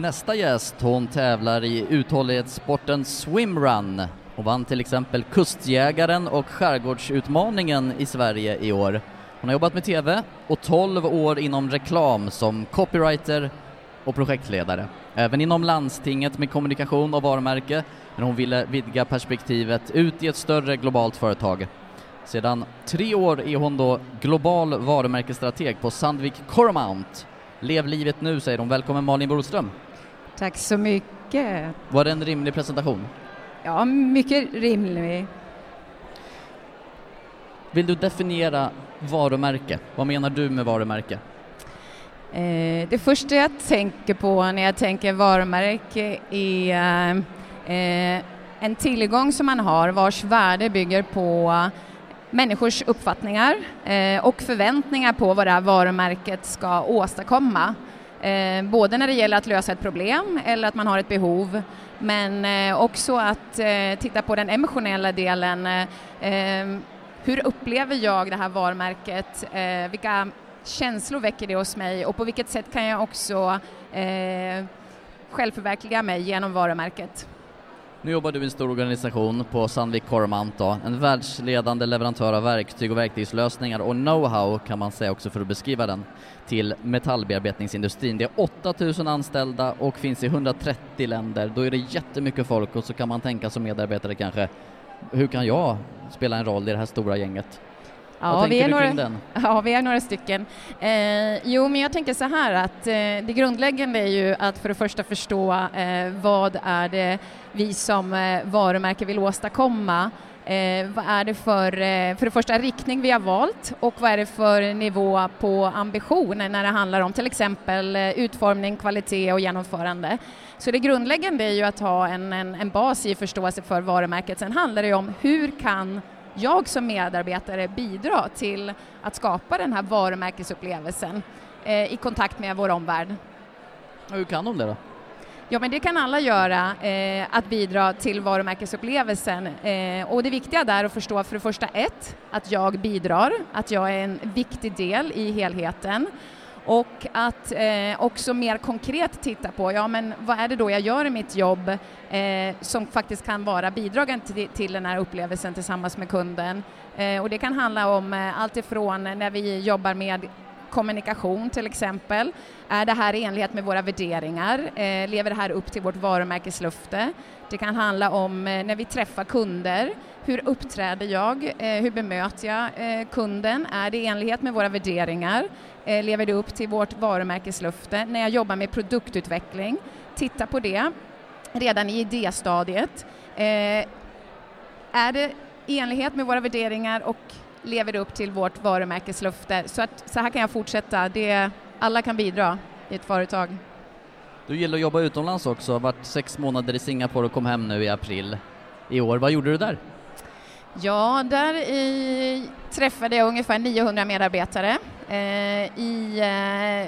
Nästa gäst, hon tävlar i uthållighetssporten swimrun och vann till exempel Kustjägaren och Skärgårdsutmaningen i Sverige i år. Hon har jobbat med TV och 12 år inom reklam som copywriter och projektledare. Även inom landstinget med kommunikation och varumärke, men hon ville vidga perspektivet ut i ett större globalt företag. Sedan tre år är hon då global varumärkesstrateg på Sandvik Coromount. Lev livet nu, säger hon. Välkommen Malin Broström. Tack så mycket. Var det en rimlig presentation? Ja, mycket rimlig. Vill du definiera varumärke? Vad menar du med varumärke? Eh, det första jag tänker på när jag tänker varumärke är eh, en tillgång som man har vars värde bygger på människors uppfattningar eh, och förväntningar på vad det här varumärket ska åstadkomma. Eh, både när det gäller att lösa ett problem eller att man har ett behov men eh, också att eh, titta på den emotionella delen. Eh, hur upplever jag det här varumärket? Eh, vilka känslor väcker det hos mig och på vilket sätt kan jag också eh, självförverkliga mig genom varumärket? Nu jobbar du i en stor organisation på Sandvik Coromant då, en världsledande leverantör av verktyg och verktygslösningar och know-how kan man säga också för att beskriva den till metallbearbetningsindustrin. Det är 8000 anställda och finns i 130 länder. Då är det jättemycket folk och så kan man tänka som medarbetare kanske, hur kan jag spela en roll i det här stora gänget? Ja vi, är några, ja, vi är några stycken. Eh, jo, men jag tänker så här att eh, det grundläggande är ju att för det första förstå eh, vad är det vi som eh, varumärke vill åstadkomma Eh, vad är det för, eh, för det första riktning vi har valt och vad är det för nivå på ambition när det handlar om till exempel eh, utformning, kvalitet och genomförande. Så det grundläggande är ju att ha en, en, en bas i förståelse för varumärket. Sen handlar det om hur kan jag som medarbetare bidra till att skapa den här varumärkesupplevelsen eh, i kontakt med vår omvärld. Hur kan de det då? Ja, men det kan alla göra, eh, att bidra till varumärkesupplevelsen. Eh, och det viktiga där är att förstå för det första ett, att jag bidrar, att jag är en viktig del i helheten och att eh, också mer konkret titta på, ja men vad är det då jag gör i mitt jobb eh, som faktiskt kan vara bidragande till, till den här upplevelsen tillsammans med kunden. Eh, och det kan handla om eh, allt ifrån när vi jobbar med kommunikation till exempel. Är det här i enlighet med våra värderingar? Eh, lever det här upp till vårt varumärkeslufte? Det kan handla om eh, när vi träffar kunder. Hur uppträder jag? Eh, hur bemöter jag kunden? Är det i enlighet med våra värderingar? Lever det upp till vårt varumärkeslufte? När jag jobbar med produktutveckling, titta på det redan i idéstadiet. Är det i enlighet med våra värderingar och lever upp till vårt varumärkeslöfte. Så, att, så här kan jag fortsätta. Det, alla kan bidra i ett företag. Du gillar att jobba utomlands också, har varit sex månader i Singapore och kom hem nu i april i år. Vad gjorde du där? Ja, där i, träffade jag ungefär 900 medarbetare eh, i,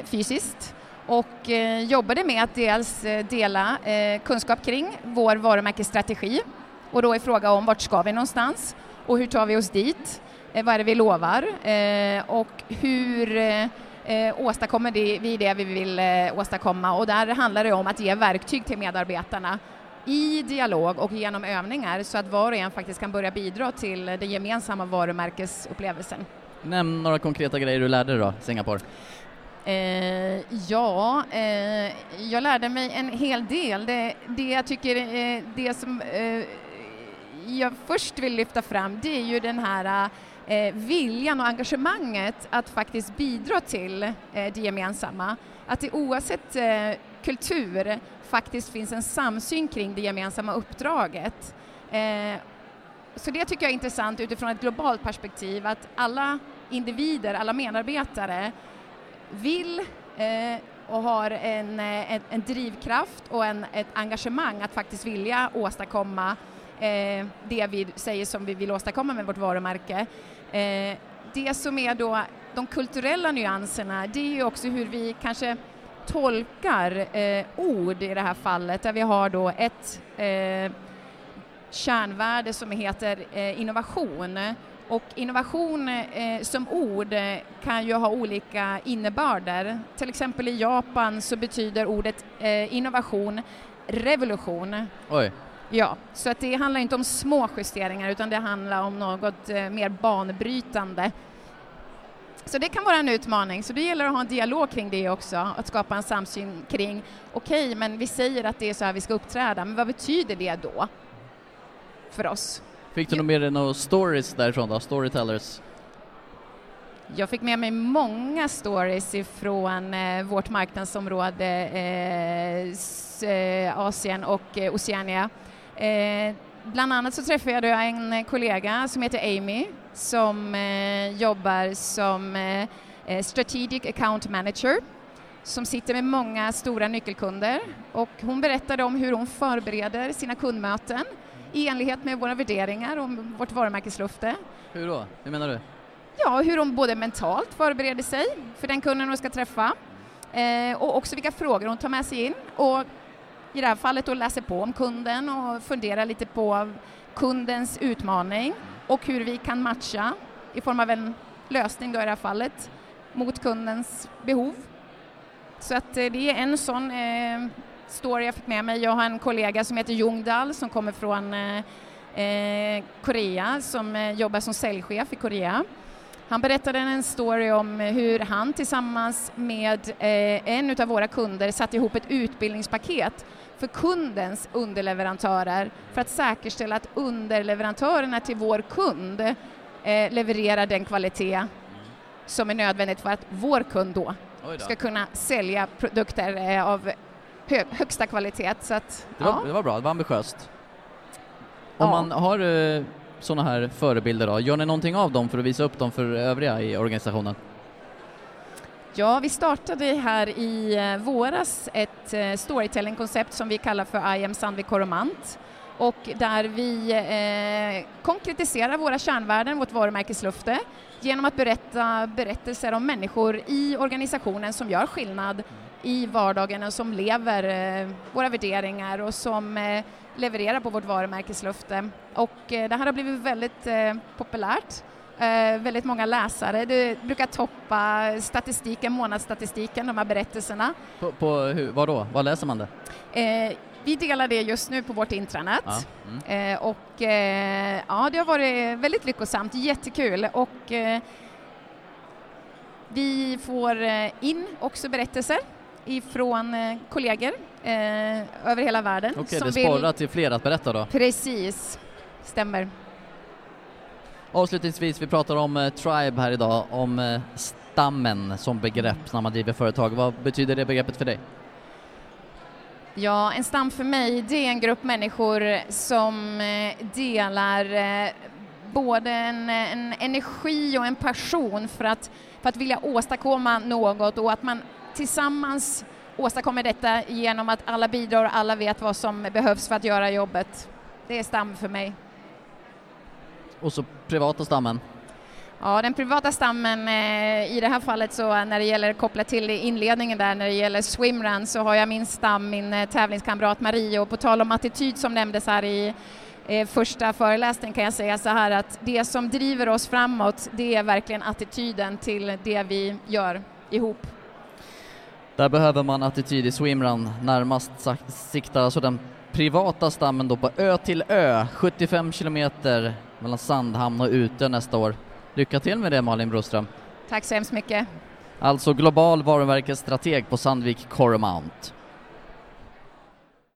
eh, fysiskt och eh, jobbade med att dels eh, dela eh, kunskap kring vår varumärkesstrategi och då är fråga om vart ska vi någonstans och hur tar vi oss dit? Eh, vad är det vi lovar eh, och hur eh, åstadkommer det, vi det vi vill åstadkomma och där handlar det om att ge verktyg till medarbetarna i dialog och genom övningar så att var och en faktiskt kan börja bidra till den gemensamma varumärkesupplevelsen. Nämn några konkreta grejer du lärde dig då, Singapore. Eh, ja, eh, jag lärde mig en hel del. Det, det jag tycker, eh, det som jag först vill lyfta fram, det är ju den här eh, viljan och engagemanget att faktiskt bidra till eh, det gemensamma. Att det oavsett eh, kultur faktiskt finns en samsyn kring det gemensamma uppdraget. Eh, så det tycker jag är intressant utifrån ett globalt perspektiv, att alla individer, alla medarbetare vill eh, och har en, eh, en, en, drivkraft och en, ett engagemang att faktiskt vilja åstadkomma eh, det vi säger som vi vill åstadkomma med vårt varumärke. Eh, det som är då de kulturella nyanserna, det är ju också hur vi kanske tolkar eh, ord i det här fallet, där vi har då ett eh, kärnvärde som heter eh, innovation Och innovation eh, som ord eh, kan ju ha olika innebörder. Till exempel i Japan så betyder ordet eh, innovation revolution. Oj. Ja, så att det handlar inte om små justeringar utan det handlar om något eh, mer banbrytande. Så det kan vara en utmaning, så det gäller att ha en dialog kring det också, att skapa en samsyn kring, okej, okay, men vi säger att det är så här vi ska uppträda, men vad betyder det då för oss? Fick du ja. med dig några stories därifrån då, storytellers? Jag fick med mig många stories ifrån eh, vårt marknadsområde eh, eh Asien och eh, Oceania. Eh, bland annat så träffade jag en kollega som heter Amy som eh, jobbar som eh, Strategic Account Manager som sitter med många stora nyckelkunder och hon berättade om hur hon förbereder sina kundmöten i enlighet med våra värderingar om vårt varumärkeslufte. Hur då? Hur menar du? Ja, hur hon både mentalt förbereder sig för den kunden hon ska träffa eh, och också vilka frågor hon tar med sig in och i det här fallet då läser på om kunden och funderar lite på kundens utmaning och hur vi kan matcha i form av en lösning då i det här fallet mot kundens behov. Så att eh, det är en sån eh, story jag fick med mig. Jag har en kollega som heter Jungdal som kommer från eh, eh Korea som eh, jobbar som säljchef i Korea. Han berättade en story om hur han tillsammans med eh, en av våra kunder satte ihop ett utbildningspaket för kundens underleverantörer för att säkerställa att underleverantörerna till vår kund eh, levererar den kvalitet som är nödvändigt för att vår kund då, ska kunna sälja produkter eh, av hö högsta kvalitet. Så att, det, var, ja. det var bra, det var ambitiöst. Om ja. man har sådana här förebilder då, gör ni någonting av dem för att visa upp dem för övriga i organisationen? Ja, vi startade här i eh, våras ett eh, storytelling-koncept som vi kallar för I am Sandvik Coromant och där vi eh, konkretiserar våra kärnvärden, vårt varumärkeslufte, genom att berätta berättelser om människor i organisationen som gör skillnad i vardagen och som lever eh, våra värderingar och som eh, levererar på vårt varumärkeslufte. Och eh, det här har blivit väldigt populärt väldigt många läsare. Det brukar toppa statistiken, månadsstatistiken, de här berättelserna. På, på hur, vad då? Vad läser man det? Vi delar det just nu på vårt intranät ja. Mm. Eh, och eh, ja, det har varit väldigt lyckosamt, jättekul och eh, vi får in också berättelser ifrån kollegor över hela världen. Okej, det sporrar vill... till fler att berätta då? Precis, stämmer. Avslutningsvis, vi pratar om eh, Tribe här idag, om eh, stammen som begrepp när man driver företag. Vad betyder det begreppet för dig? Ja, en stam för mig, det är en grupp människor som eh, delar eh, både en, en, energi och en passion för att, för att vilja åstadkomma något och att man tillsammans åstadkommer detta genom att alla bidrar och alla vet vad som behövs för att göra jobbet. Det är stam för mig. Och så privata stammen? Ja, den privata stammen eh, i det här fallet så när det gäller kopplat till inledningen där när det gäller swimrun så har jag min stam, min eh, tävlingskamrat Marie och på tal om attityd som nämndes här i eh, första föreläsningen kan jag säga så här att det som driver oss framåt det är verkligen attityden till det vi gör ihop. Där behöver man attityd i swimrun, närmast siktar alltså den privata stammen då på ö till ö, 75 kilometer mellan Sandhamn och Utö nästa år. Lycka till med det Malin Broström. Tack så hemskt mycket. Alltså global varumärkesstrateg på Sandvik Coromount.